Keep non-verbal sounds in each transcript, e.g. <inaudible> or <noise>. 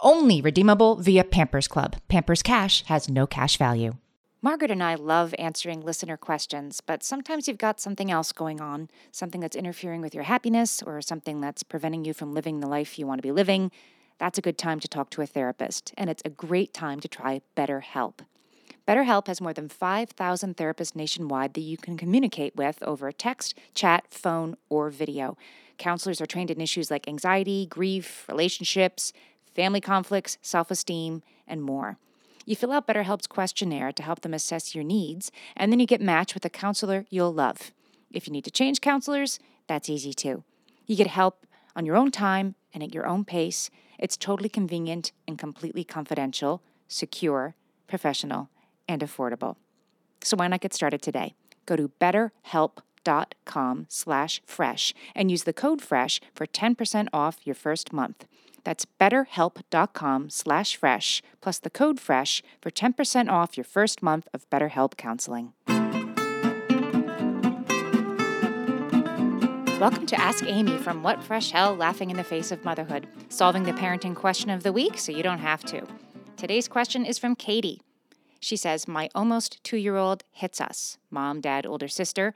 Only redeemable via Pampers Club. Pampers Cash has no cash value. Margaret and I love answering listener questions, but sometimes you've got something else going on, something that's interfering with your happiness or something that's preventing you from living the life you want to be living. That's a good time to talk to a therapist, and it's a great time to try BetterHelp. BetterHelp has more than 5,000 therapists nationwide that you can communicate with over text, chat, phone, or video. Counselors are trained in issues like anxiety, grief, relationships, family conflicts, self esteem, and more. You fill out BetterHelp's questionnaire to help them assess your needs, and then you get matched with a counselor you'll love. If you need to change counselors, that's easy too. You get help on your own time and at your own pace. It's totally convenient and completely confidential, secure, professional, and affordable. So why not get started today? Go to betterhelp.com slash fresh and use the code fresh for 10% off your first month. That's betterhelp.com slash fresh plus the code fresh for 10% off your first month of BetterHelp counseling. Welcome to Ask Amy from What Fresh Hell Laughing in the Face of Motherhood, solving the parenting question of the week so you don't have to. Today's question is from Katie. She says, My almost two year old hits us, mom, dad, older sister,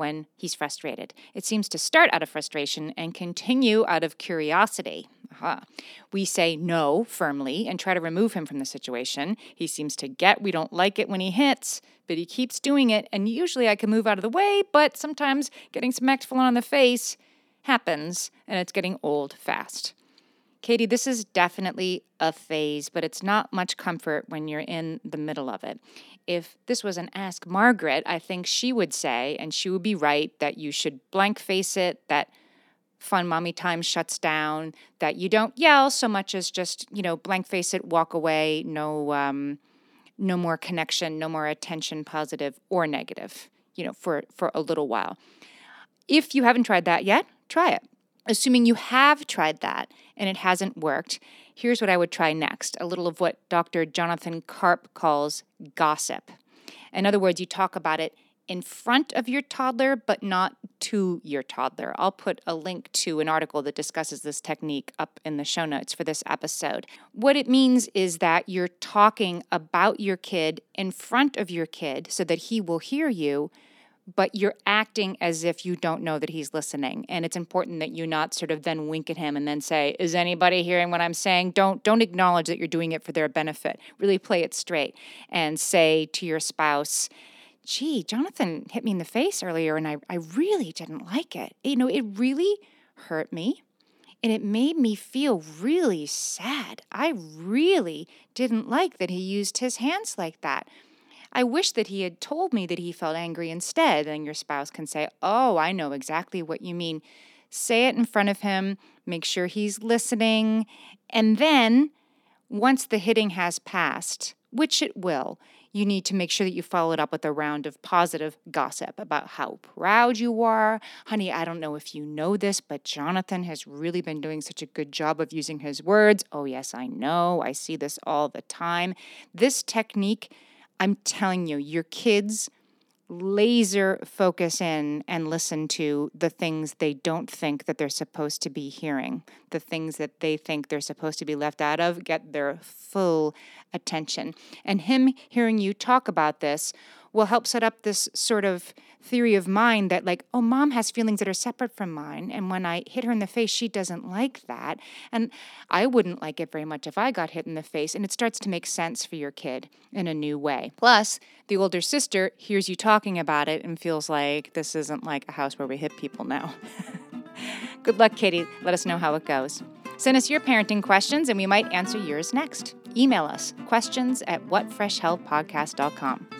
when he's frustrated. It seems to start out of frustration and continue out of curiosity. Aha. We say no firmly and try to remove him from the situation. He seems to get we don't like it when he hits, but he keeps doing it, and usually I can move out of the way, but sometimes getting smacked full on the face happens, and it's getting old fast. Katie, this is definitely a phase, but it's not much comfort when you're in the middle of it. If this was an Ask Margaret, I think she would say, and she would be right, that you should blank face it, that fun mommy time shuts down, that you don't yell so much as just, you know, blank face it, walk away, no um, no more connection, no more attention, positive or negative, you know, for for a little while. If you haven't tried that yet, try it. Assuming you have tried that and it hasn't worked, here's what I would try next a little of what Dr. Jonathan Karp calls gossip. In other words, you talk about it in front of your toddler, but not to your toddler. I'll put a link to an article that discusses this technique up in the show notes for this episode. What it means is that you're talking about your kid in front of your kid so that he will hear you, but you're acting as if you don't know that he's listening. And it's important that you not sort of then wink at him and then say, "Is anybody hearing what I'm saying?" Don't don't acknowledge that you're doing it for their benefit. Really play it straight and say to your spouse, gee, Jonathan hit me in the face earlier and I, I really didn't like it. You know, it really hurt me and it made me feel really sad. I really didn't like that he used his hands like that. I wish that he had told me that he felt angry instead. And your spouse can say, Oh, I know exactly what you mean. Say it in front of him, make sure he's listening. And then, once the hitting has passed, which it will, you need to make sure that you follow it up with a round of positive gossip about how proud you are. Honey, I don't know if you know this, but Jonathan has really been doing such a good job of using his words. Oh, yes, I know. I see this all the time. This technique, I'm telling you, your kids laser focus in and listen to the things they don't think that they're supposed to be hearing. The things that they think they're supposed to be left out of get their full attention. And him hearing you talk about this will help set up this sort of theory of mind that, like, oh, mom has feelings that are separate from mine. And when I hit her in the face, she doesn't like that. And I wouldn't like it very much if I got hit in the face. And it starts to make sense for your kid in a new way. Plus, the older sister hears you talking about it and feels like this isn't like a house where we hit people now. <laughs> Good luck, Katie. Let us know how it goes. Send us your parenting questions and we might answer yours next. Email us questions at whatfreshhellpodcast.com.